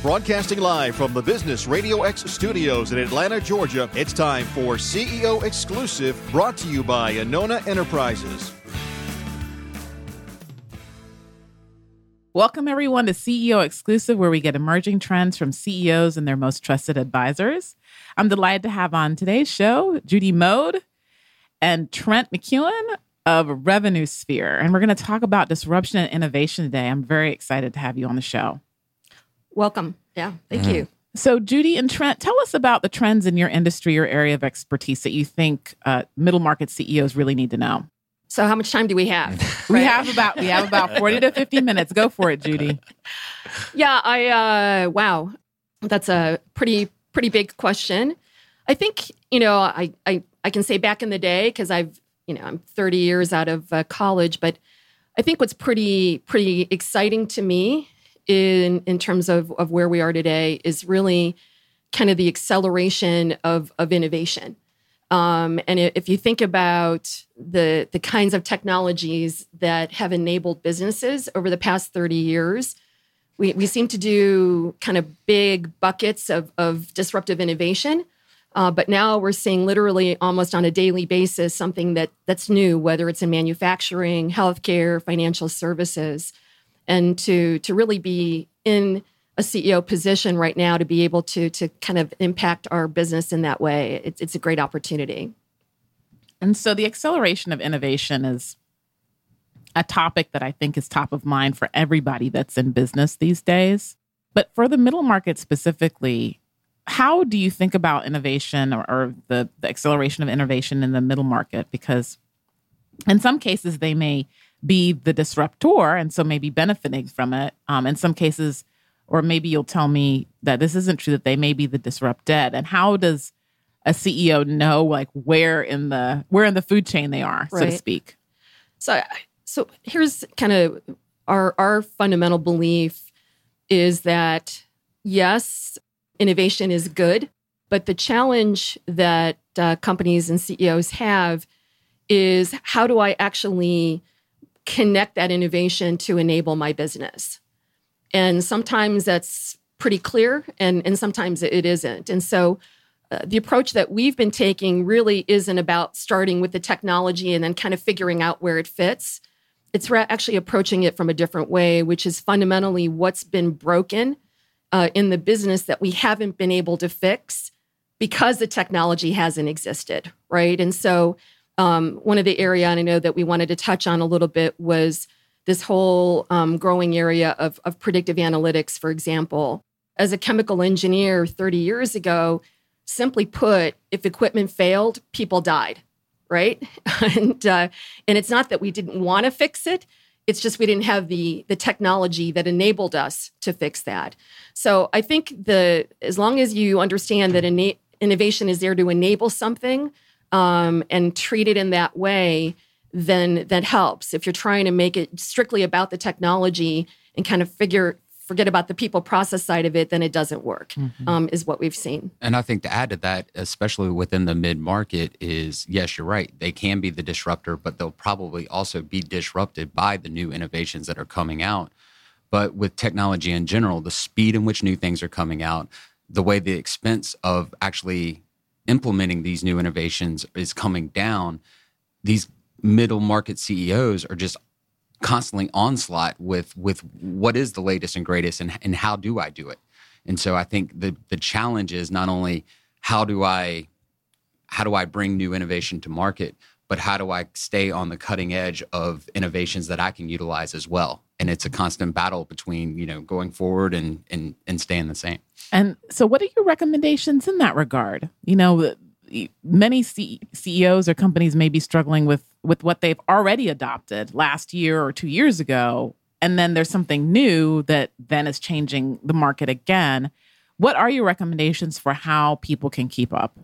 Broadcasting live from the Business Radio X studios in Atlanta, Georgia, it's time for CEO Exclusive, brought to you by Anona Enterprises. Welcome, everyone, to CEO Exclusive, where we get emerging trends from CEOs and their most trusted advisors. I'm delighted to have on today's show Judy Mode and Trent McEwen of Revenue Sphere. And we're going to talk about disruption and innovation today. I'm very excited to have you on the show. Welcome. Yeah, thank mm-hmm. you. So, Judy and Trent, tell us about the trends in your industry or area of expertise that you think uh, middle market CEOs really need to know. So, how much time do we have? we have about we have about forty to fifty minutes. Go for it, Judy. Yeah, I uh, wow, that's a pretty pretty big question. I think you know I I, I can say back in the day because I've you know I'm thirty years out of uh, college, but I think what's pretty pretty exciting to me in in terms of, of where we are today is really kind of the acceleration of, of innovation. Um, and if you think about the, the kinds of technologies that have enabled businesses over the past 30 years, we, we seem to do kind of big buckets of, of disruptive innovation. Uh, but now we're seeing literally almost on a daily basis something that, that's new, whether it's in manufacturing, healthcare, financial services and to to really be in a CEO position right now to be able to to kind of impact our business in that way. It's, it's a great opportunity. And so the acceleration of innovation is a topic that I think is top of mind for everybody that's in business these days. But for the middle market specifically, how do you think about innovation or, or the, the acceleration of innovation in the middle market? Because in some cases, they may be the disruptor and so maybe benefiting from it. Um, in some cases, or maybe you'll tell me that this isn't true that they may be the disrupted. And how does a CEO know like where in the where in the food chain they are, right. so to speak? So so here's kind of our our fundamental belief is that yes, innovation is good, but the challenge that uh, companies and CEOs have is how do I actually connect that innovation to enable my business. And sometimes that's pretty clear, and, and sometimes it isn't. And so uh, the approach that we've been taking really isn't about starting with the technology and then kind of figuring out where it fits. It's re- actually approaching it from a different way, which is fundamentally what's been broken uh, in the business that we haven't been able to fix because the technology hasn't existed, right? And so um, one of the area I know that we wanted to touch on a little bit was this whole um, growing area of, of predictive analytics, for example. As a chemical engineer 30 years ago, simply put, if equipment failed, people died, right? and uh, and it's not that we didn't want to fix it; it's just we didn't have the the technology that enabled us to fix that. So I think the as long as you understand that innate innovation is there to enable something, um, and treat it in that way, then that helps. If you're trying to make it strictly about the technology and kind of figure forget about the people process side of it, then it doesn't work. Mm-hmm. Um, is what we've seen. And I think to add to that, especially within the mid market, is yes, you're right. They can be the disruptor, but they'll probably also be disrupted by the new innovations that are coming out. But with technology in general, the speed in which new things are coming out, the way the expense of actually implementing these new innovations is coming down, these middle market CEOs are just constantly onslaught with with what is the latest and greatest and, and how do I do it? And so I think the the challenge is not only how do I how do I bring new innovation to market, but how do I stay on the cutting edge of innovations that I can utilize as well? And it's a constant battle between, you know, going forward and and and staying the same. And so, what are your recommendations in that regard? You know, many C- CEOs or companies may be struggling with with what they've already adopted last year or two years ago, and then there's something new that then is changing the market again. What are your recommendations for how people can keep up?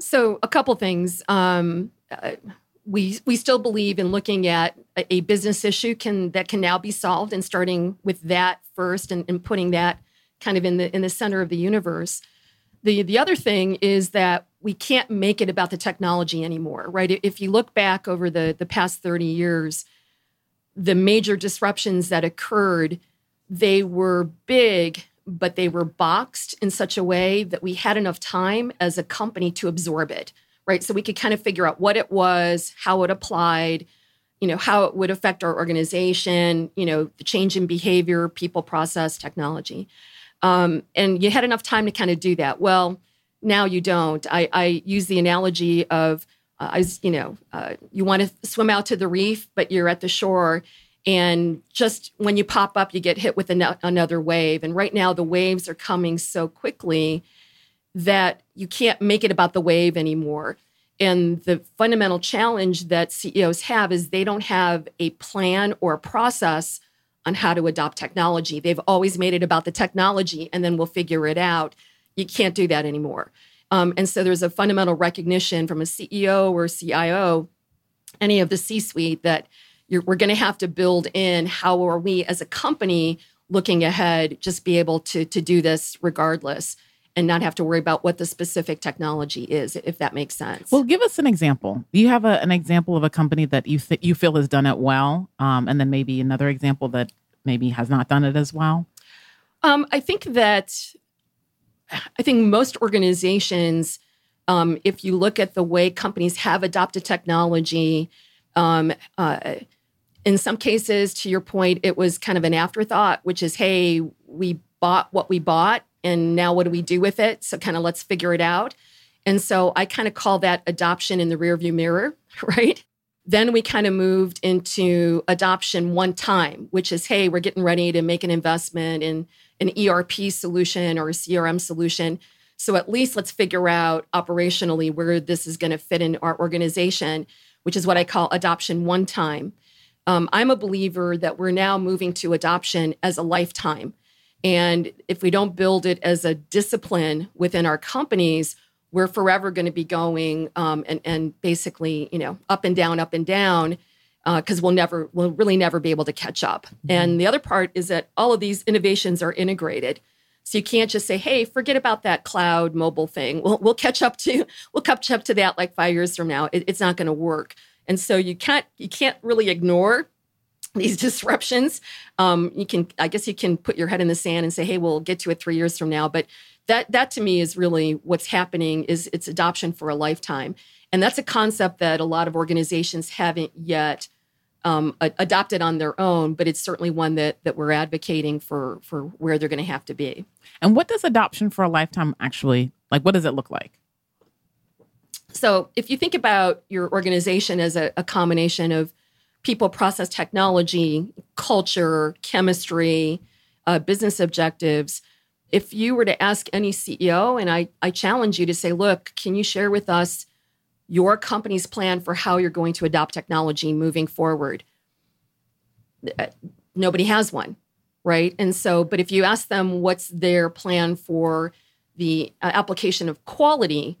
So, a couple things. Um, uh, we we still believe in looking at a, a, business issue can that can now be solved and starting with that first and, and putting that kind of in the in the center of the universe. The the other thing is that we can't make it about the technology anymore, right? If you look back over the the past 30 years, the major disruptions that occurred, they were big, but they were boxed in such a way that we had enough time as a company to absorb it, right? So we could kind of figure out what it was, how it applied, you know, how it would affect our organization, you know, the change in behavior, people, process, technology. Um, and you had enough time to kind of do that. Well, now you don't. I, I use the analogy of, uh, I, you know, uh, you want to swim out to the reef, but you're at the shore and just when you pop up you get hit with an- another wave and right now the waves are coming so quickly that you can't make it about the wave anymore and the fundamental challenge that CEOs have is they don't have a plan or a process on how to adopt technology. They've always made it about the technology and then we'll figure it out. You can't do that anymore. Um, and so there's a fundamental recognition from a CEO or CIO, any of the C suite, that we're going to have to build in how are we as a company looking ahead just be able to to do this regardless and not have to worry about what the specific technology is if that makes sense. Well give us an example. You have a, an example of a company that you th- you feel has done it well um, and then maybe another example that maybe has not done it as well? Um, i think that i think most organizations um, if you look at the way companies have adopted technology um, uh, in some cases, to your point, it was kind of an afterthought, which is, hey, we bought what we bought, and now what do we do with it? So, kind of let's figure it out. And so I kind of call that adoption in the rearview mirror, right? Then we kind of moved into adoption one time, which is, hey, we're getting ready to make an investment in an ERP solution or a CRM solution. So at least let's figure out operationally where this is going to fit in our organization, which is what I call adoption one time. Um, I'm a believer that we're now moving to adoption as a lifetime. And if we don't build it as a discipline within our companies, we're forever going to be going um, and, and basically, you know, up and down, up and down, because uh, we'll never, we'll really never be able to catch up. Mm-hmm. And the other part is that all of these innovations are integrated. So you can't just say, "Hey, forget about that cloud mobile thing. We'll we'll catch up to we'll catch up to that like five years from now." It, it's not going to work. And so you can't you can't really ignore these disruptions. Um, you can, I guess, you can put your head in the sand and say, "Hey, we'll get to it three years from now." But that that to me is really what's happening. Is it's adoption for a lifetime, and that's a concept that a lot of organizations haven't yet um, adopted on their own. But it's certainly one that that we're advocating for for where they're going to have to be. And what does adoption for a lifetime actually like? What does it look like? So, if you think about your organization as a, a combination of people, process, technology, culture, chemistry, uh, business objectives, if you were to ask any CEO, and I, I challenge you to say, look, can you share with us your company's plan for how you're going to adopt technology moving forward? Uh, nobody has one, right? And so, but if you ask them what's their plan for the uh, application of quality,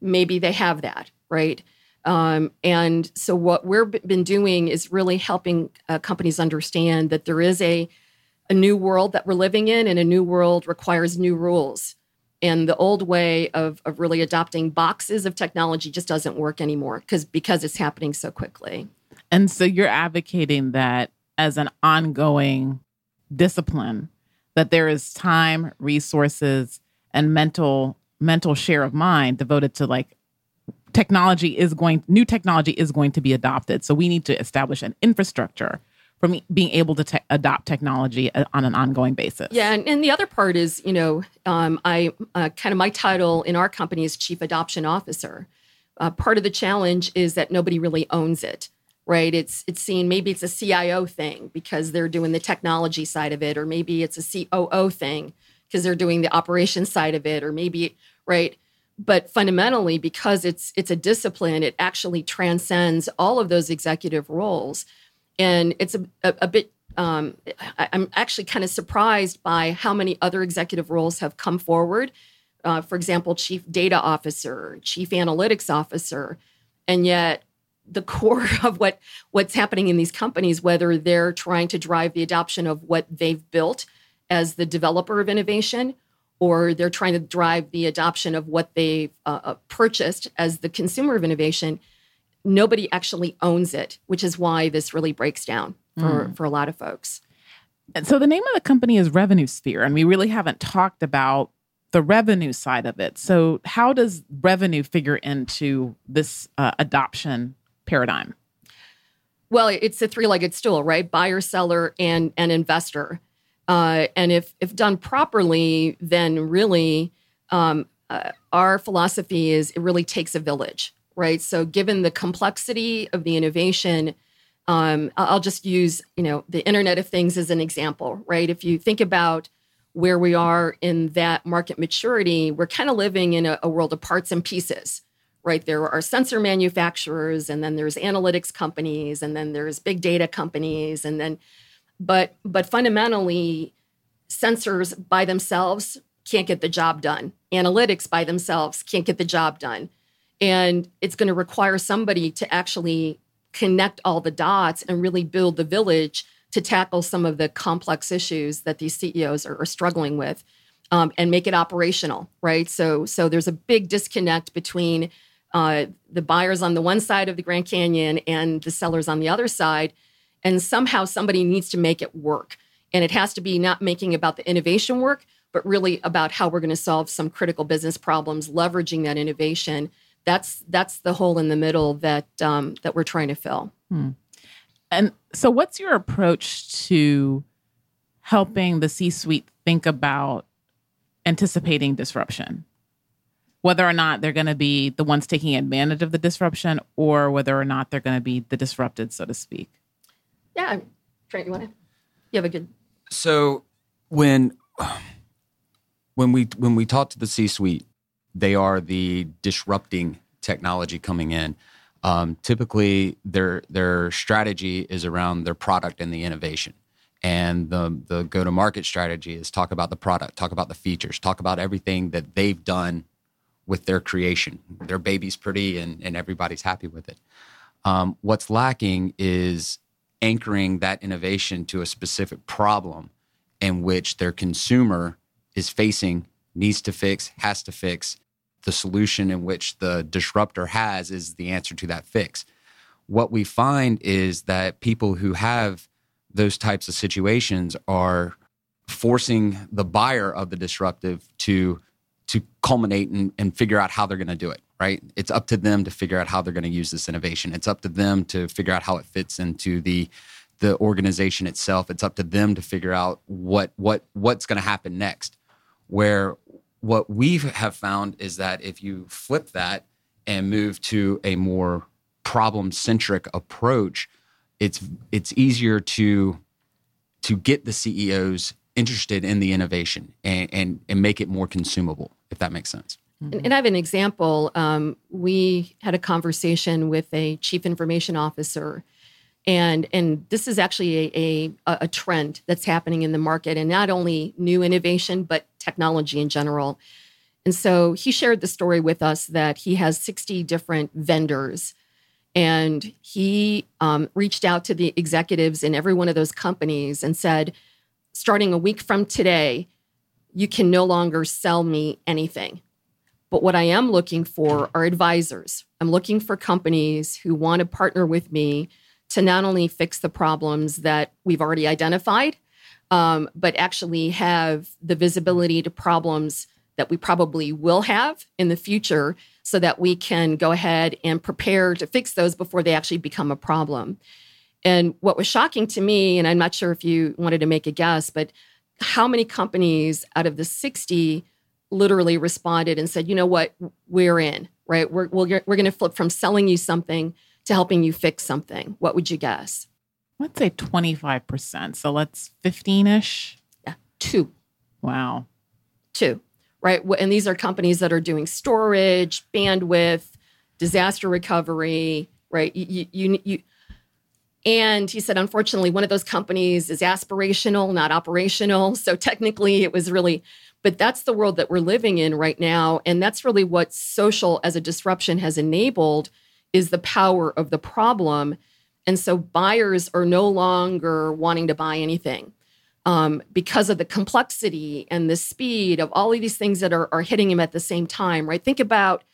maybe they have that, right? Um, and so what we've been doing is really helping uh, companies understand that there is a a new world that we're living in, and a new world requires new rules. And the old way of, of really adopting boxes of technology just doesn't work anymore because because it's happening so quickly. And so you're advocating that as an ongoing discipline, that there is time, resources, and mental mental share of mind devoted to like technology is going new technology is going to be adopted. So we need to establish an infrastructure for being able to te- adopt technology uh, on an ongoing basis. Yeah and, and the other part is you know um, i uh, kind of my title in our company is chief adoption officer. Uh, part of the challenge is that nobody really owns it right? It's it's seen maybe it's a cio thing because they're doing the technology side of it or maybe it's a coo thing because they're doing the operations side of it or maybe right but fundamentally because it's it's a discipline it actually transcends all of those executive roles. And it's a, a, a bit um, I, am actually kind of surprised by how many other executive roles have come forward. Uh, for example chief data officer chief analytics officer. And yet the core of what what's happening in these companies whether they're trying to drive the adoption of what they've built as the developer of innovation or they're trying to drive the adoption of what they've uh, uh, purchased as the consumer of innovation, nobody actually owns it, which is why this really breaks down for, mm. for a lot of folks. And so the name of the company is Revenue Sphere, and we really haven't talked about the revenue side of it. So, how does revenue figure into this uh, adoption paradigm? Well, it's a three-legged stool, right? Buyer, seller, and and investor. Uh, and if if done properly, then really um, uh, our philosophy is it really takes a village, right? So, given the complexity of the innovation, um, I'll just use you know the Internet of Things as an example, right? If you think about where we are in that market maturity, we're kind of living in a, a world of parts and pieces, right? There are sensor manufacturers, and then there's analytics companies, and then there's big data companies, and then, but but fundamentally, sensors by themselves can't get the job done. Analytics by themselves can't get the job done, and it's going to require somebody to actually connect all the dots and really build the village to tackle some of the complex issues that these CEOs are, are struggling with. Um, and make it operational, right? So, so there's a big disconnect between uh, the buyers on the one side of the Grand Canyon and the sellers on the other side. And somehow somebody needs to make it work. And it has to be not making about the innovation work, but really about how we're going to solve some critical business problems, leveraging that innovation. That's that's the hole in the middle that um, that we're trying to fill. Hmm. And so, what's your approach to helping the C-suite think about anticipating disruption? whether or not they're going to be the ones taking advantage of the disruption or whether or not they're going to be the disrupted, so to speak. Yeah. Trent, you want to? You have a good. So when when we when we talk to the C-suite, they are the disrupting technology coming in. Um, typically, their their strategy is around their product and the innovation and the the go to market strategy is talk about the product, talk about the features, talk about everything that they've done with their creation. Their baby's pretty and, and everybody's happy with it. Um, what's lacking is anchoring that innovation to a specific problem in which their consumer is facing, needs to fix, has to fix. The solution in which the disruptor has is the answer to that fix. What we find is that people who have those types of situations are forcing the buyer of the disruptive to to culminate and, and figure out how they're going to do it right? It's up to them to figure out how they're going to use this innovation. It's up to them to figure out how it fits into the the organization itself. It's up to them to figure out what what what's going to happen next. Where what we have found is that if you flip that and move to a more problem centric approach it's it's easier to to get the CEOs interested in the innovation and, and, and make it more consumable, if that makes sense. And, and I have an example. Um, we had a conversation with a chief information officer, and and this is actually a, a, a trend that's happening in the market, and not only new innovation but technology in general. And so he shared the story with us that he has 60 different vendors, and he um, reached out to the executives in every one of those companies and said, starting a week from today, you can no longer sell me anything. But what I am looking for are advisors. I'm looking for companies who want to partner with me to not only fix the problems that we've already identified, um, but actually have the visibility to problems that we probably will have in the future so that we can go ahead and prepare to fix those before they actually become a problem. And what was shocking to me, and I'm not sure if you wanted to make a guess, but how many companies out of the 60 literally responded and said, you know what, we're in, right? We're, we're, we're going to flip from selling you something to helping you fix something. What would you guess? Let's say 25%. So let's 15 ish. Yeah, two. Wow. Two, right? And these are companies that are doing storage, bandwidth, disaster recovery, right? You, you, you, and he said, unfortunately, one of those companies is aspirational, not operational. So technically, it was really, but that's the world that we're living in right now. And that's really what social as a disruption has enabled is the power of the problem. And so buyers are no longer wanting to buy anything. Um, because of the complexity and the speed of all of these things that are, are hitting them at the same time, right? Think about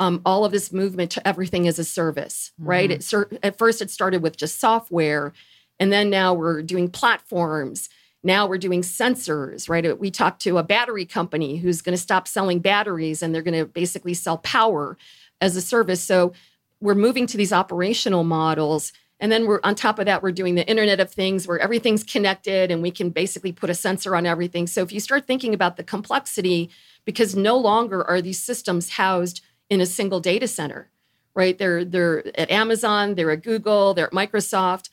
um, all of this movement to everything as a service, mm-hmm. right? It, at first, it started with just software, and then now we're doing platforms. Now we're doing sensors, right? Uh, we talked to a battery company who's going to stop selling batteries and they're going to basically sell power as a service. So we're moving to these operational models. And then we're on top of that, we're doing the Internet of Things where everything's connected and we can basically put a sensor on everything. So if you start thinking about the complexity, because no longer are these systems housed in a single data center, right? They're they're at Amazon, they're at Google, they're at Microsoft.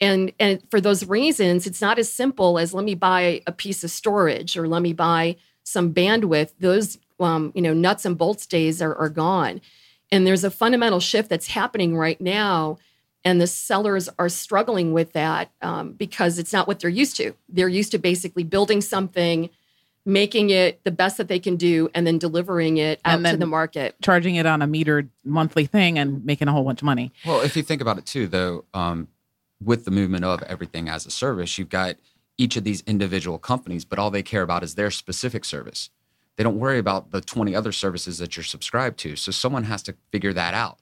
And, and for those reasons, it's not as simple as let me buy a piece of storage or let me buy some bandwidth. Those um, you know nuts and bolts days are, are gone. And there's a fundamental shift that's happening right now. And the sellers are struggling with that um, because it's not what they're used to. They're used to basically building something, making it the best that they can do, and then delivering it out to the market. Charging it on a metered monthly thing and making a whole bunch of money. Well, if you think about it too, though, um, with the movement of everything as a service, you've got each of these individual companies, but all they care about is their specific service. They don't worry about the 20 other services that you're subscribed to. So someone has to figure that out.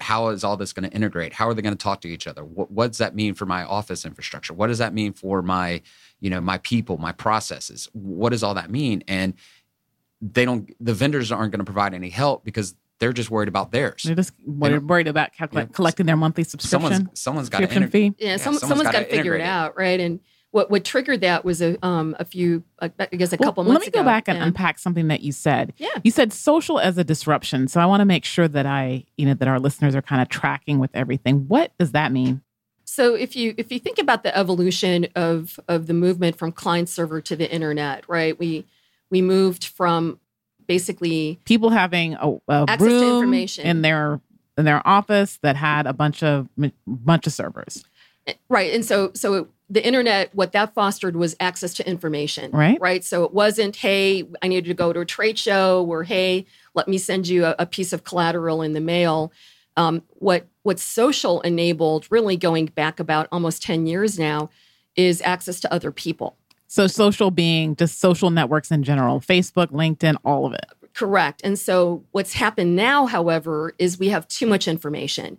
How is all this going to integrate? How are they going to talk to each other? What, what does that mean for my office infrastructure? What does that mean for my, you know, my people, my processes? What does all that mean? And they don't. The vendors aren't going to provide any help because they're just worried about theirs. They're just worried, worried about calculating, collecting their monthly subscription. Someone's, someone's got to inter- fee. Yeah, yeah some, someone's, someone's got to figure it out, right? And what what triggered that was a um a few I guess a well, couple months Let me ago. go back and unpack something that you said. Yeah. You said social as a disruption. So I want to make sure that I, you know, that our listeners are kind of tracking with everything. What does that mean? So if you if you think about the evolution of of the movement from client server to the internet, right? We we moved from basically people having a, a access room to information in their in their office that had a bunch of bunch of servers. Right. And so so the internet, what that fostered was access to information. Right. Right. So it wasn't, hey, I needed to go to a trade show or hey, let me send you a, a piece of collateral in the mail. Um, what what social enabled, really going back about almost 10 years now, is access to other people. So social being just social networks in general, Facebook, LinkedIn, all of it. Correct. And so what's happened now, however, is we have too much information.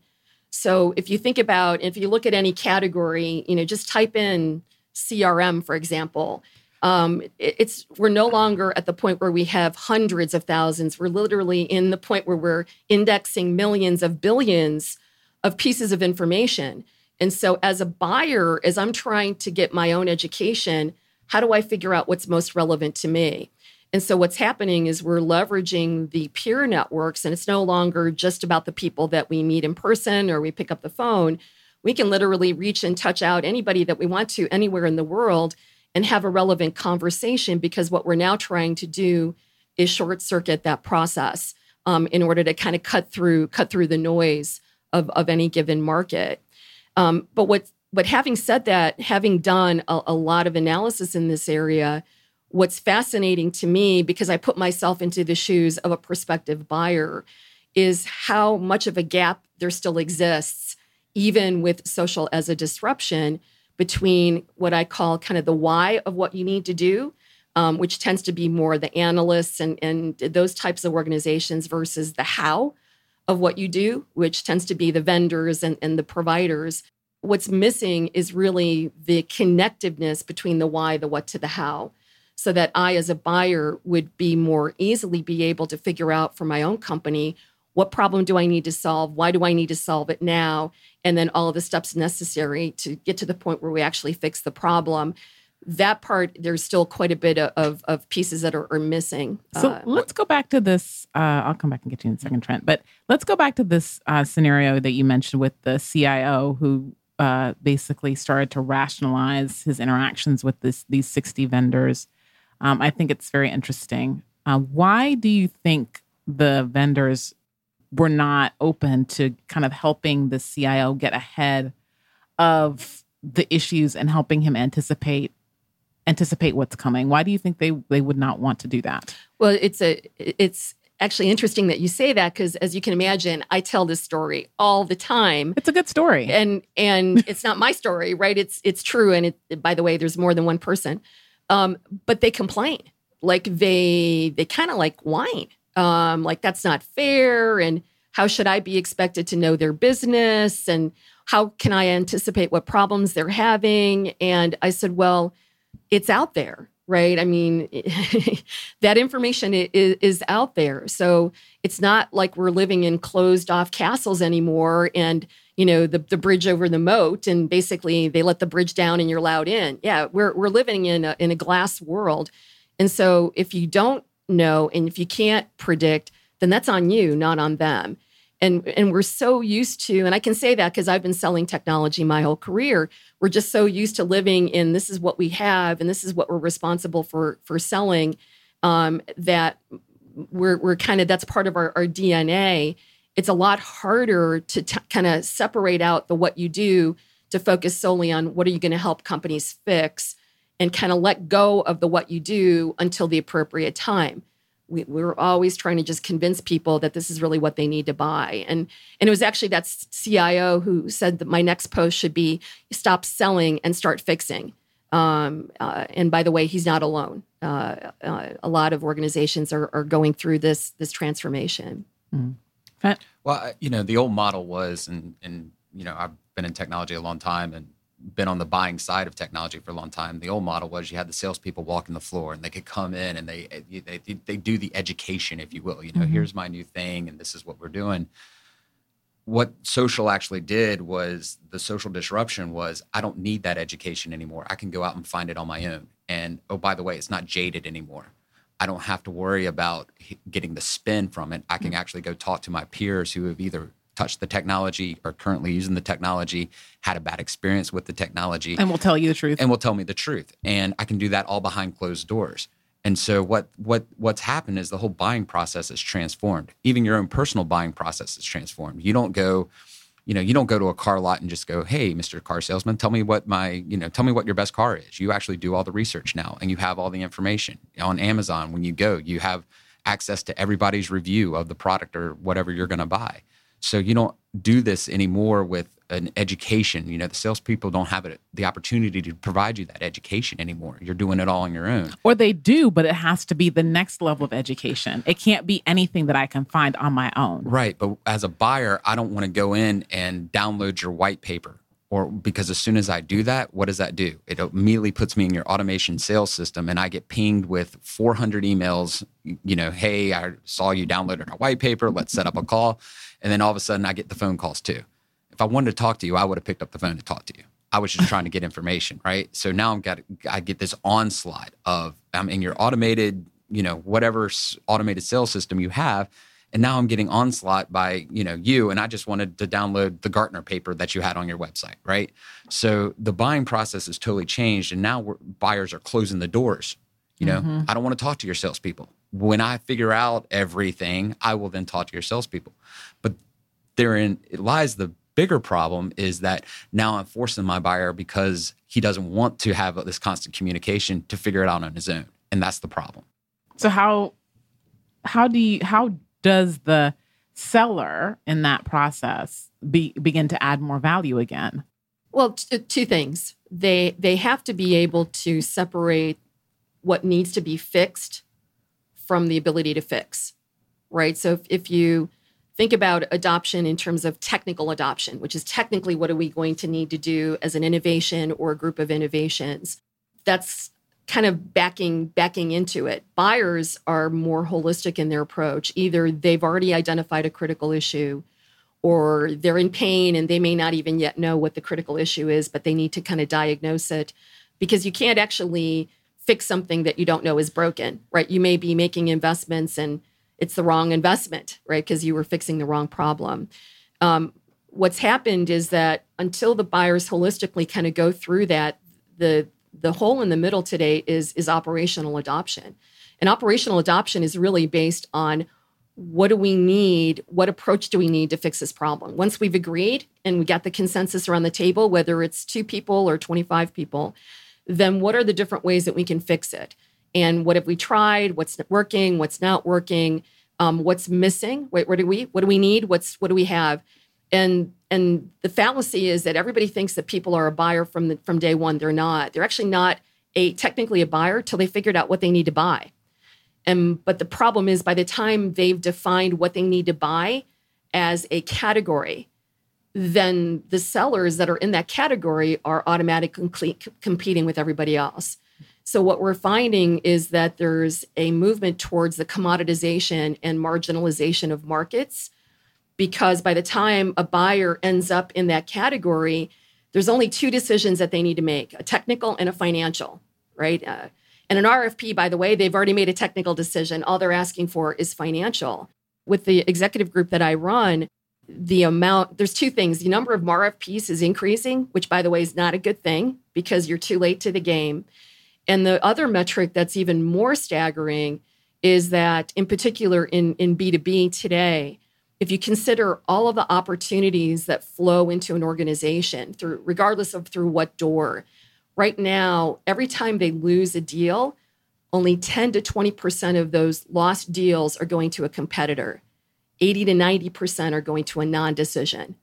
So if you think about, if you look at any category, you know, just type in CRM, for example. Um, it's we're no longer at the point where we have hundreds of thousands. We're literally in the point where we're indexing millions of billions of pieces of information. And so, as a buyer, as I'm trying to get my own education, how do I figure out what's most relevant to me? And so what's happening is we're leveraging the peer networks, and it's no longer just about the people that we meet in person or we pick up the phone. We can literally reach and touch out anybody that we want to anywhere in the world and have a relevant conversation because what we're now trying to do is short circuit that process um, in order to kind of cut through cut through the noise of, of any given market. Um, but what but having said that, having done a, a lot of analysis in this area, what's fascinating to me, because I put myself into the shoes of a prospective buyer, is how much of a gap there still exists, even with social as a disruption, between what I call kind of the why of what you need to do, um, which tends to be more the analysts and, and those types of organizations, versus the how of what you do, which tends to be the vendors and, and the providers. What's missing is really the connectiveness between the why, the what to the how so that I, as a buyer, would be more easily be able to figure out for my own company what problem do I need to solve? Why do I need to solve it now? And then all of the steps necessary to get to the point where we actually fix the problem. That part, there's still quite a bit of, of pieces that are, are missing. So uh, let's go back to this. Uh, I'll come back and get you in a second, Trent. But let's go back to this uh, scenario that you mentioned with the CIO who uh, basically started to rationalize his interactions with this, these 60 vendors um, I think it's very interesting. Uh, why do you think the vendors were not open to kind of helping the CIO get ahead of the issues and helping him anticipate anticipate what's coming? Why do you think they they would not want to do that? Well, it's a it's actually interesting that you say that because as you can imagine i tell this story all the time it's a good story and and it's not my story right it's it's true and it by the way there's more than one person um, but they complain. Like they they kind of like whine. Um, like that's not fair. And how should I be expected to know their business? And how can I anticipate what problems they're having? And I said, well, it's out there, right? I mean, that information is, is out there. So it's not like we're living in closed off castles anymore and you know the, the bridge over the moat and basically they let the bridge down and you're allowed in yeah we're, we're living in a, in a glass world and so if you don't know and if you can't predict then that's on you not on them and and we're so used to and i can say that because i've been selling technology my whole career we're just so used to living in this is what we have and this is what we're responsible for for selling um, that we're we're kind of that's part of our, our dna it's a lot harder to t- kind of separate out the what you do to focus solely on what are you going to help companies fix and kind of let go of the what you do until the appropriate time we, we're always trying to just convince people that this is really what they need to buy. And and it was actually that cio who said that my next post should be stop selling and start fixing. Um, uh, and by the way he's not alone. Uh, uh, a lot of organizations are, are going through this this transformation. Mm. Well, you know, the old model was, and and you know, I've been in technology a long time and been on the buying side of technology for a long time. The old model was you had the salespeople walking the floor and they could come in and they they they do the education, if you will. You know, mm-hmm. here's my new thing and this is what we're doing. What social actually did was the social disruption was I don't need that education anymore. I can go out and find it on my own. And oh, by the way, it's not jaded anymore. I don't have to worry about getting the spin from it. I can mm. actually go talk to my peers who have either touched the technology or currently using the technology, had a bad experience with the technology. And will tell you the truth. And will tell me the truth. And I can do that all behind closed doors. And so what what what's happened is the whole buying process is transformed. Even your own personal buying process is transformed. You don't go you know, you don't go to a car lot and just go, "Hey, Mr. Car Salesman, tell me what my, you know, tell me what your best car is." You actually do all the research now, and you have all the information on Amazon. When you go, you have access to everybody's review of the product or whatever you're going to buy. So you don't do this anymore with an education. You know, the salespeople don't have it, the opportunity to provide you that education anymore. You're doing it all on your own. Or they do, but it has to be the next level of education. It can't be anything that I can find on my own. Right. But as a buyer, I don't want to go in and download your white paper. Or because as soon as I do that, what does that do? It immediately puts me in your automation sales system and I get pinged with 400 emails. You know, hey, I saw you downloaded our white paper. Let's set up a call. And then all of a sudden I get the phone calls too if I wanted to talk to you, I would have picked up the phone to talk to you. I was just trying to get information, right? So now I'm got I get this onslaught of I'm in your automated, you know, whatever automated sales system you have, and now I'm getting onslaught by you know you, and I just wanted to download the Gartner paper that you had on your website, right? So the buying process has totally changed, and now buyers are closing the doors. You know, mm-hmm. I don't want to talk to your salespeople. When I figure out everything, I will then talk to your salespeople. But therein lies the bigger problem is that now I'm forcing my buyer because he doesn't want to have this constant communication to figure it out on his own. And that's the problem. So how how do you how does the seller in that process be, begin to add more value again? Well, t- two things. They they have to be able to separate what needs to be fixed from the ability to fix. Right? So if, if you think about adoption in terms of technical adoption, which is technically what are we going to need to do as an innovation or a group of innovations. That's kind of backing backing into it. Buyers are more holistic in their approach. Either they've already identified a critical issue or they're in pain and they may not even yet know what the critical issue is, but they need to kind of diagnose it because you can't actually fix something that you don't know is broken, right? You may be making investments and it's the wrong investment, right? Because you were fixing the wrong problem. Um, what's happened is that until the buyers holistically kind of go through that, the the hole in the middle today is is operational adoption. And operational adoption is really based on what do we need? What approach do we need to fix this problem? Once we've agreed and we got the consensus around the table, whether it's two people or 25 people, then what are the different ways that we can fix it? and what have we tried? What's working? What's not working? Um, what's missing? What, what do we what do we need? What's what do we have? And and the fallacy is that everybody thinks that people are a buyer from the, from day one. They're not. They're actually not a technically a buyer till they figured out what they need to buy. And but the problem is by the time they've defined what they need to buy as a category then the sellers that are in that category are automatically competing with everybody else So, what we're finding is that there's a movement towards the commoditization and marginalization of markets because by the time a buyer ends up in that category, there's only two decisions that they need to make a technical and a financial, right? Uh, and an RFP, by the way, they've already made a technical decision. All they're asking for is financial. With the executive group that I run, the amount there's two things the number of RFPs is increasing, which by the way is not a good thing because you're too late to the game. And the other metric that's even more staggering is that in particular in, in B2B today, if you consider all of the opportunities that flow into an organization through regardless of through what door, right now, every time they lose a deal, only 10 to 20% of those lost deals are going to a competitor. 80 to 90% are going to a non decision.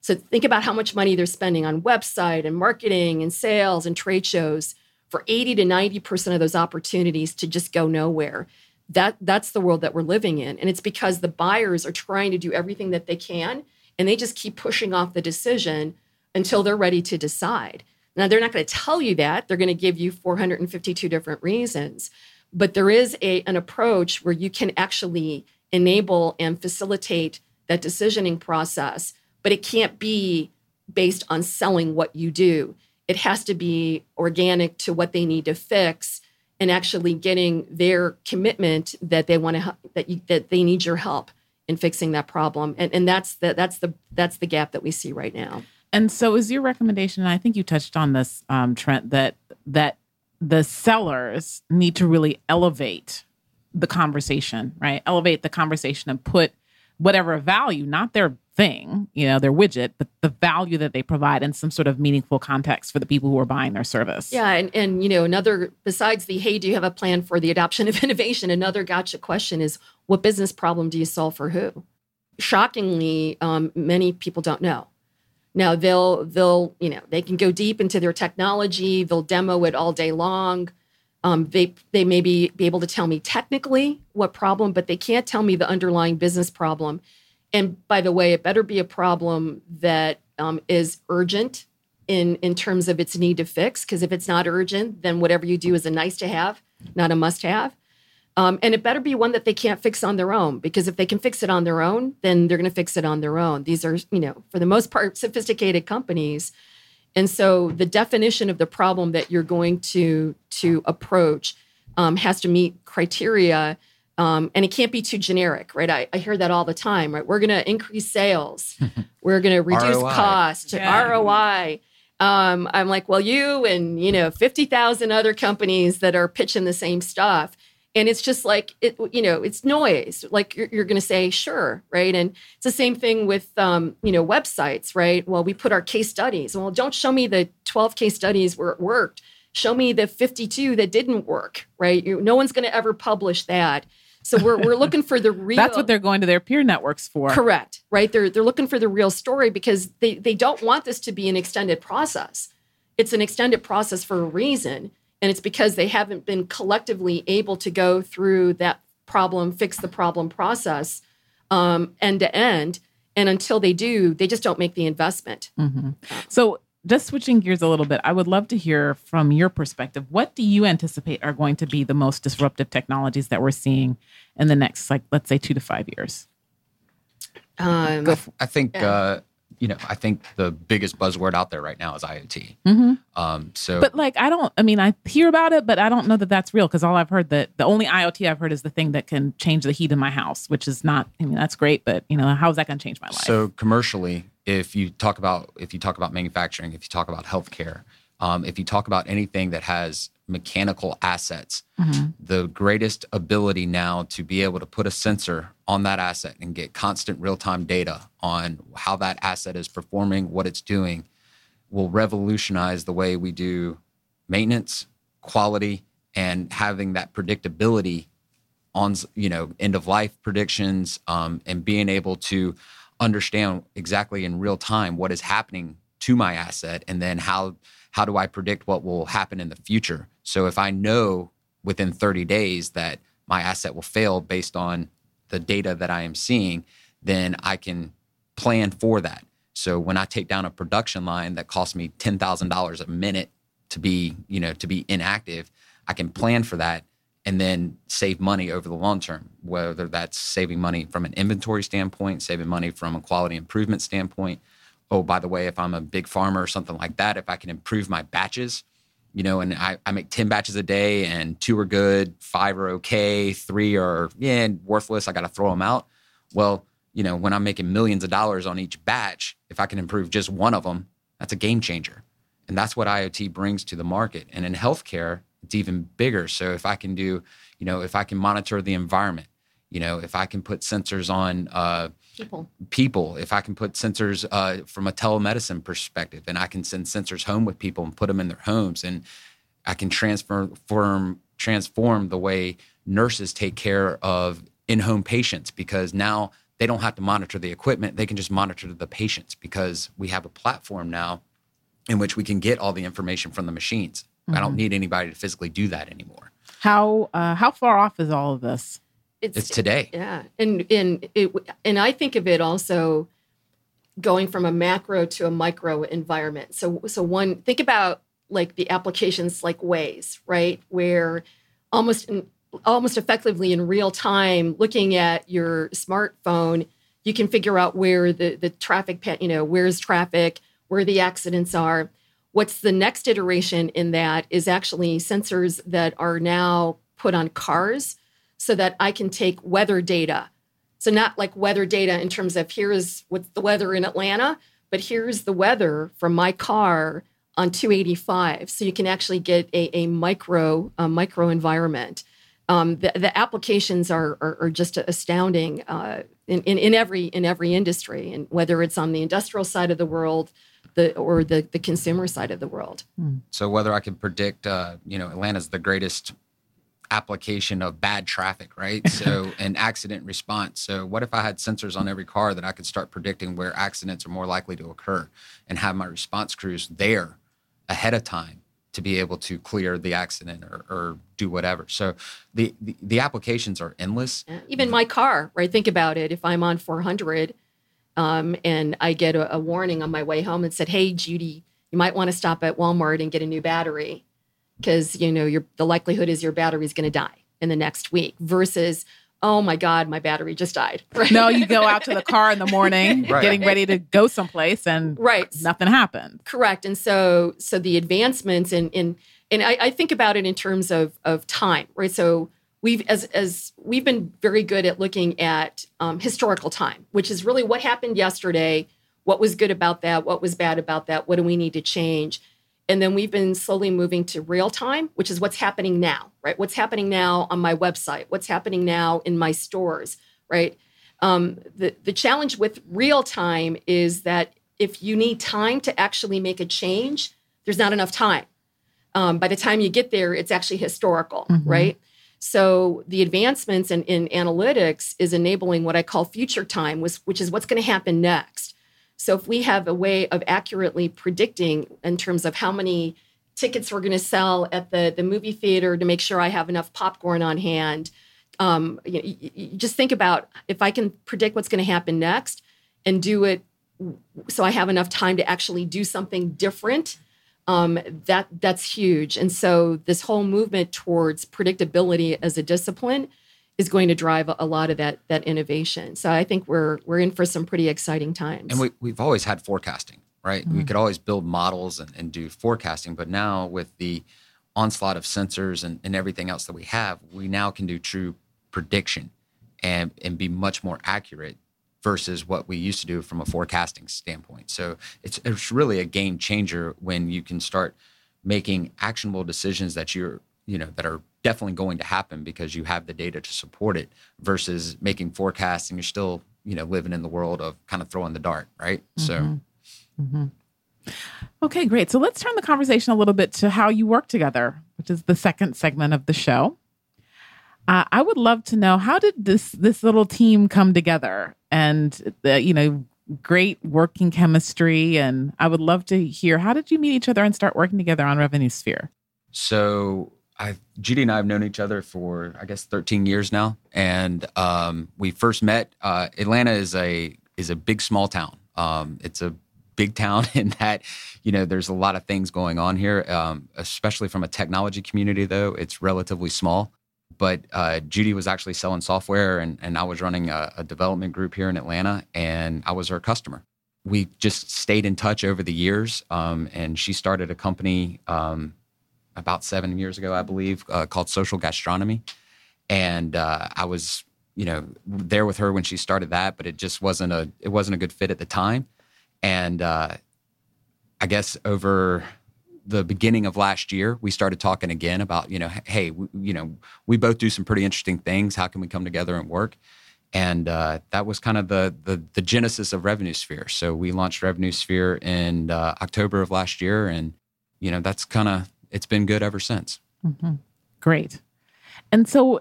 So think about how much money they're spending on website and marketing and sales and trade shows for 80 to 90% of those opportunities to just go nowhere. That that's the world that we're living in and it's because the buyers are trying to do everything that they can and they just keep pushing off the decision until they're ready to decide. Now they're not going to tell you that. They're going to give you 452 different reasons. But there is a an approach where you can actually enable and facilitate that decisioning process, but it can't be based on selling what you do. It has to be organic to what they need to fix and actually getting their commitment that they want to that you, that they need your help in fixing that problem. And and that's the that's the that's the gap that we see right now. And so, is your recommendation? And I think you touched on this, um, Trent, that that the sellers need to really elevate the conversation, right? Elevate the conversation and put whatever value, not their thing, you know, their widget, but the value that they provide in some sort of meaningful context for the people who are buying their service. Yeah, and and you know, another besides the hey, do you have a plan for the adoption of innovation? Another gotcha question is what business problem do you solve for who? Shockingly, um, many people don't know. Now they'll they'll you know they can go deep into their technology. They'll demo it all day long. Um, they they may be, be able to tell me technically what problem, but they can't tell me the underlying business problem. And by the way, it better be a problem that um, is urgent in in terms of its need to fix. Because if it's not urgent, then whatever you do is a nice to have, not a must have. Um, and it better be one that they can't fix on their own. Because if they can fix it on their own, then they're going to fix it on their own. These are, you know, for the most part, sophisticated companies and so the definition of the problem that you're going to to approach um, has to meet criteria, um, and it can't be too generic, right? I, I hear that all the time, right? We're going to increase sales, we're going to reduce ROI. cost, yeah. ROI. Um, I'm like, well, you and you know, fifty thousand other companies that are pitching the same stuff and it's just like it you know it's noise like you're, you're going to say sure right? And it's the same thing with um, you know websites right? Well we put our case studies. Well don't show me the 12 case studies where it worked. Show me the 52 that didn't work right? You, no one's going to ever publish that. So we're, we're looking for the real that's what they're going to their peer networks for. Correct right? They're, they're looking for the real story because they, they don't want this to be an extended process. It's an extended process for a reason and it's because they haven't been collectively able to go through that problem, fix the problem process um, end to end. And until they do, they just don't make the investment. Mm-hmm. So, just switching gears a little bit, I would love to hear from your perspective. What do you anticipate are going to be the most disruptive technologies that we're seeing in the next, like, let's say, two to five years? Um, I think yeah. uh, you know, I think the biggest buzzword out there right now is IoT. Mm-hmm. Um, so, but like, I don't. I mean, I hear about it, but I don't know that that's real because all I've heard that the only IoT I've heard is the thing that can change the heat in my house, which is not. I mean, that's great, but you know, how is that going to change my life? So commercially, if you talk about if you talk about manufacturing, if you talk about healthcare, um, if you talk about anything that has mechanical assets, mm-hmm. the greatest ability now to be able to put a sensor on that asset and get constant real time data on how that asset is performing, what it's doing, will revolutionize the way we do maintenance, quality, and having that predictability on you know end of life predictions um, and being able to understand exactly in real time what is happening to my asset and then how how do I predict what will happen in the future? So if I know within 30 days that my asset will fail based on the data that I am seeing, then I can plan for that. So when I take down a production line that costs me $10,000 a minute to be, you know, to be inactive, I can plan for that and then save money over the long term, whether that's saving money from an inventory standpoint, saving money from a quality improvement standpoint. Oh, by the way, if I'm a big farmer or something like that, if I can improve my batches, you know, and I, I make 10 batches a day and two are good, five are okay, three are, yeah, worthless. I got to throw them out. Well, you know, when I'm making millions of dollars on each batch, if I can improve just one of them, that's a game changer. And that's what IoT brings to the market. And in healthcare, it's even bigger. So if I can do, you know, if I can monitor the environment, you know, if I can put sensors on uh, people, people, if I can put sensors uh, from a telemedicine perspective, and I can send sensors home with people and put them in their homes, and I can transform transform the way nurses take care of in-home patients because now they don't have to monitor the equipment; they can just monitor the patients because we have a platform now in which we can get all the information from the machines. Mm-hmm. I don't mm-hmm. need anybody to physically do that anymore. How uh, how far off is all of this? It's, it's today. Yeah, and and it and I think of it also going from a macro to a micro environment. So so one think about like the applications like Waze, right, where almost in, almost effectively in real time, looking at your smartphone, you can figure out where the the traffic, you know, where's traffic, where the accidents are. What's the next iteration in that is actually sensors that are now put on cars so that I can take weather data. So, not like weather data in terms of here's what's the weather in Atlanta, but here's the weather from my car on 285. So you can actually get a, a micro a micro environment. Um, the, the, applications are, are, are just astounding uh, in, in, in, every in every industry, and whether it's on the industrial side of the world, the or the the consumer side of the world. So whether I can predict, uh, you know, Atlanta's the greatest application of bad traffic, right? So an accident response. So what if I had sensors on every car that I could start predicting where accidents are more likely to occur and have my response crews there ahead of time to be able to clear the accident or, or do whatever. So the, the, the applications are endless. Even my car, right? Think about it. If I'm on 400 um, and I get a, a warning on my way home and said, "Hey, Judy, you might want to stop at Walmart and get a new battery." Because you know your the likelihood is your battery is going to die in the next week versus oh my god my battery just died right? no you go out to the car in the morning right. getting ready to go someplace and right nothing happened correct and so so the advancements in in and I, I think about it in terms of of time right so we've as as we've been very good at looking at um, historical time which is really what happened yesterday what was good about that what was bad about that what do we need to change and then we've been slowly moving to real time, which is what's happening now, right? What's happening now on my website? What's happening now in my stores, right? Um, the, the challenge with real time is that if you need time to actually make a change, there's not enough time. Um, by the time you get there, it's actually historical, mm-hmm. right? So the advancements in, in analytics is enabling what I call future time, which, which is what's going to happen next. So if we have a way of accurately predicting in terms of how many tickets we're going to sell at the, the movie theater to make sure I have enough popcorn on hand, um, you, you just think about if I can predict what's going to happen next and do it so I have enough time to actually do something different. Um, that that's huge. And so this whole movement towards predictability as a discipline is going to drive a lot of that that innovation. So I think we're we're in for some pretty exciting times. And we, we've always had forecasting, right? Mm-hmm. We could always build models and, and do forecasting, but now with the onslaught of sensors and, and everything else that we have, we now can do true prediction and and be much more accurate versus what we used to do from a forecasting standpoint. So it's it's really a game changer when you can start making actionable decisions that you're you know that are definitely going to happen because you have the data to support it versus making forecasts and you're still you know living in the world of kind of throwing the dart right? Mm-hmm. so mm-hmm. okay great. So let's turn the conversation a little bit to how you work together which is the second segment of the show. Uh, i would love to know how did this this little team come together? And the you know great working chemistry and i would love to hear how did you meet each other and start working together on revenue sphere? So I Judy and I have known each other for I guess 13 years now, and um, we first met. Uh, Atlanta is a is a big small town. Um, it's a big town in that, you know, there's a lot of things going on here, um, especially from a technology community, though. It's relatively small. But uh, Judy was actually selling software, and, and I was running a, a development group here in Atlanta, and I was her customer. We just stayed in touch over the years, um, and she started a company um, about seven years ago, I believe, uh, called Social Gastronomy. And uh, I was, you know, there with her when she started that, but it just wasn't a it wasn't a good fit at the time. And uh, I guess over the beginning of last year, we started talking again about, you know, hey, we, you know, we both do some pretty interesting things. How can we come together and work? And uh, that was kind of the, the, the genesis of Revenue Sphere. So we launched Revenue Sphere in uh, October of last year, and you know that's kind of it's been good ever since. Mm-hmm. Great. And so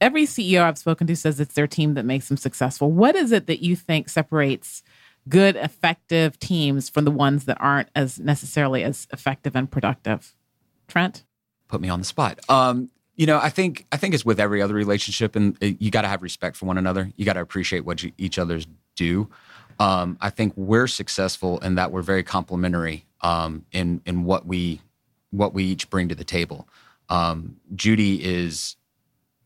every CEO I've spoken to says it's their team that makes them successful. What is it that you think separates good, effective teams from the ones that aren't as necessarily as effective and productive? Trent? Put me on the spot. Um, you know, I think I think it's with every other relationship, and you got to have respect for one another. You got to appreciate what you, each other's do. Um, I think we're successful in that we're very complementary um, in in what we what we each bring to the table. Um, Judy is,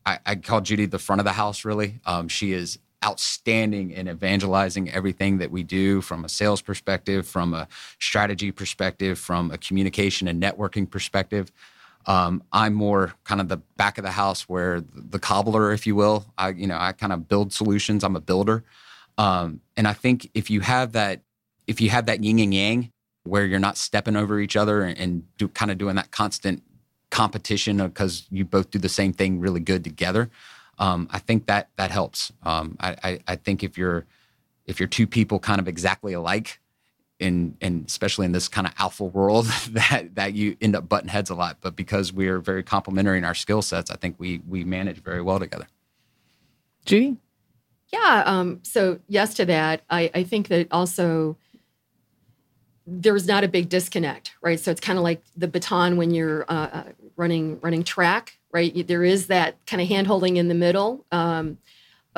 I, I, call Judy the front of the house, really. Um, she is outstanding in evangelizing everything that we do from a sales perspective, from a strategy perspective, from a communication and networking perspective. Um, I'm more kind of the back of the house where the, cobbler, if you will. I, you know, I kind of build solutions. I'm a builder. Um, and I think if you have that, if you have that yin and yang, where you're not stepping over each other and, and do kind of doing that constant competition because you both do the same thing really good together. Um, I think that that helps. Um, I, I, I, think if you're if you're two people kind of exactly alike, in and especially in this kind of alpha world, that that you end up butting heads a lot. But because we are very complementary in our skill sets, I think we we manage very well together. Judy, yeah. Um, so yes to that. I, I think that also there's not a big disconnect, right? So it's kind of like the baton when you're uh, uh, running running track, right? There is that kind of hand holding in the middle. Um,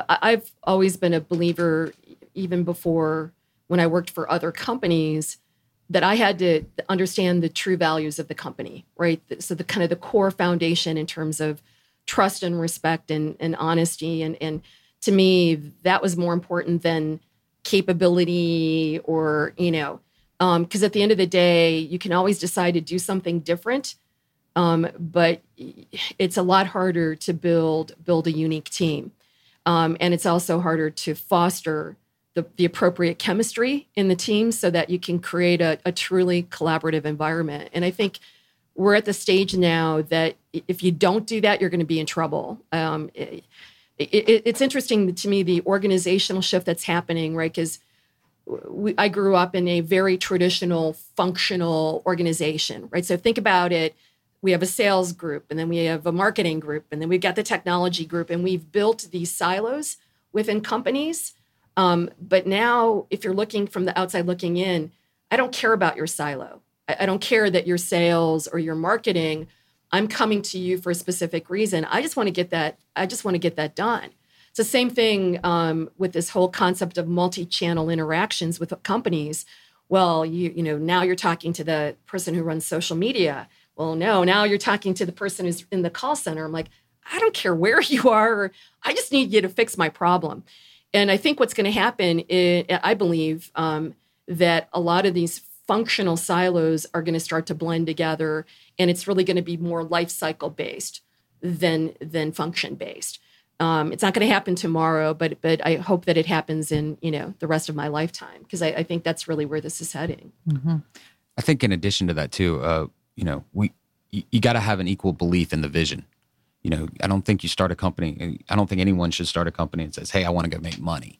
I've always been a believer, even before when I worked for other companies, that I had to understand the true values of the company, right? So the kind of the core foundation in terms of trust and respect and, and honesty, and and to me that was more important than capability or you know because um, at the end of the day, you can always decide to do something different, um, but it's a lot harder to build build a unique team, um, and it's also harder to foster the, the appropriate chemistry in the team so that you can create a, a truly collaborative environment. And I think we're at the stage now that if you don't do that, you're going to be in trouble. Um, it, it, it's interesting to me the organizational shift that's happening, right? Because we, I grew up in a very traditional functional organization, right? So think about it. We have a sales group, and then we have a marketing group, and then we've got the technology group, and we've built these silos within companies. Um, but now, if you're looking from the outside looking in, I don't care about your silo. I, I don't care that your sales or your marketing. I'm coming to you for a specific reason. I just want to get that. I just want to get that done. It's the same thing um, with this whole concept of multi-channel interactions with companies. Well, you you know now you're talking to the person who runs social media. Well, no, now you're talking to the person who's in the call center. I'm like, I don't care where you are. I just need you to fix my problem. And I think what's going to happen, is, I believe, um, that a lot of these functional silos are going to start to blend together, and it's really going to be more life cycle based than than function based. Um, it's not going to happen tomorrow, but but I hope that it happens in you know the rest of my lifetime because I, I, think that's really where this is heading. Mm-hmm. I think in addition to that too, uh, you know, we you, you got to have an equal belief in the vision. You know, I don't think you start a company. I don't think anyone should start a company and says, "Hey, I want to go make money."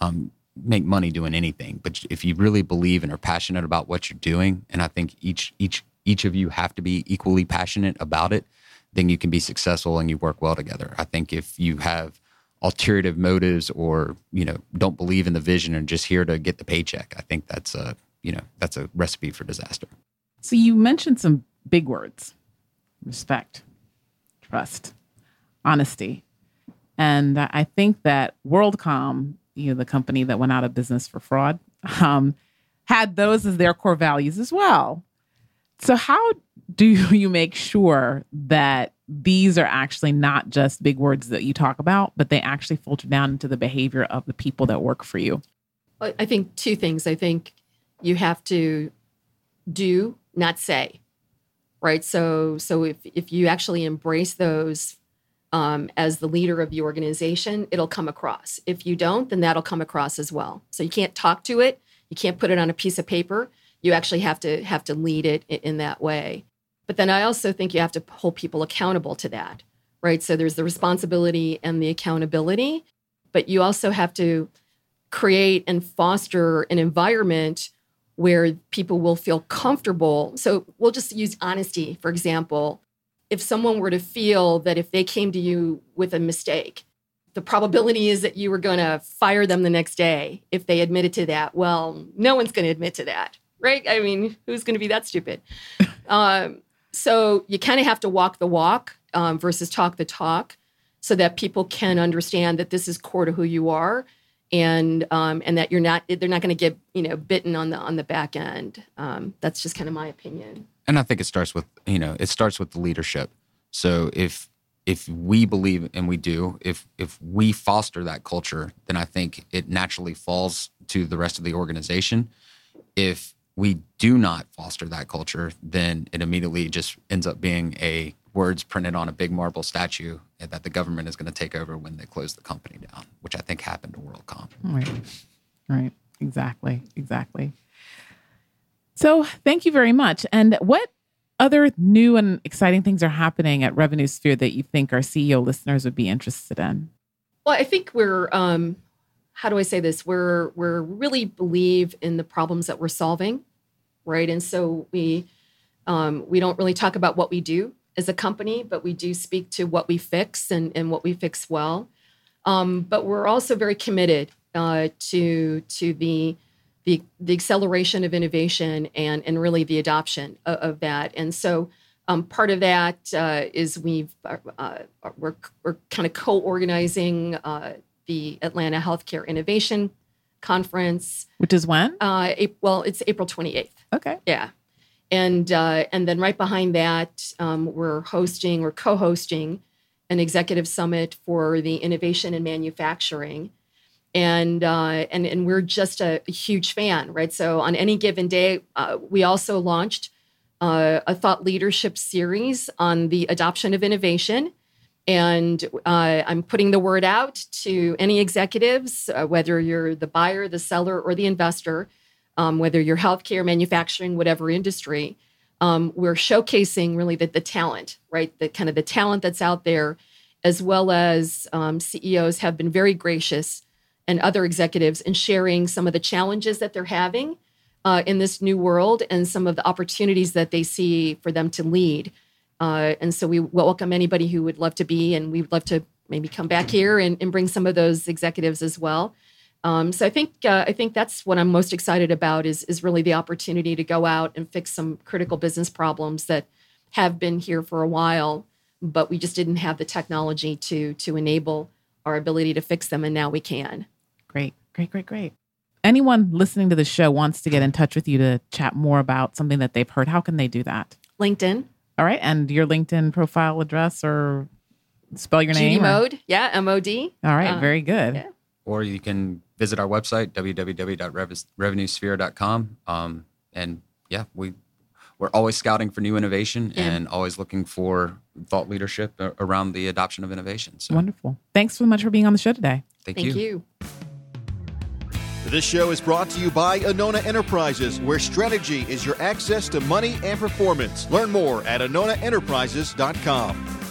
Um, make money doing anything, but if you really believe and are passionate about what you're doing, and I think each each each of you have to be equally passionate about it then you can be successful and you work well together. I think if you have alternative motives or you know don't believe in the vision and just here to get the paycheck, I think that's a you know that's a recipe for disaster. So you mentioned some big words: respect, trust, honesty, and I think that WorldCom, you know, the company that went out of business for fraud, um, had those as their core values as well. So, how do you make sure that these are actually not just big words that you talk about, but they actually filter down into the behavior of the people that work for you? I think two things. I think you have to do, not say, right? So, so if if you actually embrace those um, as the leader of the organization, it'll come across. If you don't, then that'll come across as well. So you can't talk to it. You can't put it on a piece of paper. You actually have to have to lead it in, in that way. But then I also think you have to hold people accountable to that, right? So there's the responsibility and the accountability, but you also have to create and foster an environment where people will feel comfortable. So we'll just use honesty, for example. If someone were to feel that if they came to you with a mistake, the probability is that you were going to fire them the next day if they admitted to that. Well, no one's going to admit to that, right? I mean, who's going to be that stupid? um, so you kind of have to walk the walk um, versus talk the talk so that people can understand that this is core to who you are and um, and that you're not they're not going to get you know bitten on the on the back end. Um, that's just kind of my opinion. And i think it starts with you know it starts with the leadership. So if if we believe and we do if if we foster that culture then i think it naturally falls to the rest of the organization. If we do not foster that culture, then it immediately just ends up being a words printed on a big marble statue that the government is going to take over when they close the company down, which I think happened to WorldCom. Right. Right. Exactly. Exactly. So thank you very much. And what other new and exciting things are happening at Revenue Sphere that you think our CEO listeners would be interested in? Well, I think we're um, how do I say this? We're we're really believe in the problems that we're solving, right? And so we um, we don't really talk about what we do as a company, but we do speak to what we fix and, and what we fix well. Um, but we're also very committed uh, to to the, the the acceleration of innovation and and really the adoption of, of that. And so um, part of that uh, is we've uh, uh we're we're kind of co-organizing uh, the Atlanta Healthcare Innovation Conference, which is when? Uh, well, it's April 28th. Okay. Yeah, and uh, and then right behind that, um, we're hosting or co-hosting an executive summit for the innovation and manufacturing. And, uh, and and we're just a, a, huge fan, right? So on any given day, uh, we also launched uh, a thought leadership series on the adoption of innovation, and uh, I'm putting the word out to any executives, uh, whether you're the buyer, the seller, or the investor, um, whether you're healthcare, manufacturing, whatever industry. Um, we're showcasing really the, the talent, right? The kind of the talent that's out there, as well as um, CEOs have been very gracious and other executives in sharing some of the challenges that they're having uh, in this new world and some of the opportunities that they see for them to lead. Uh, and so we welcome anybody who would love to be, and we'd love to maybe come back here and, and bring some of those executives as well. Um, so I think uh, I think that's what I'm most excited about is is really the opportunity to go out and fix some critical business problems that have been here for a while, but we just didn't have the technology to to enable our ability to fix them, and now we can. Great, great, great, great. Anyone listening to the show wants to get in touch with you to chat more about something that they've heard. How can they do that? LinkedIn. All right. And your LinkedIn profile address or spell your name? GD Mode. Yeah. M O D. All right. Uh, very good. Yeah. Or you can visit our website, www.revenuesphere.com. Um, and yeah, we, we're always scouting for new innovation yeah. and always looking for thought leadership around the adoption of innovation. So. Wonderful. Thanks so much for being on the show today. Thank, Thank you. you. This show is brought to you by Anona Enterprises, where strategy is your access to money and performance. Learn more at AnonaEnterprises.com.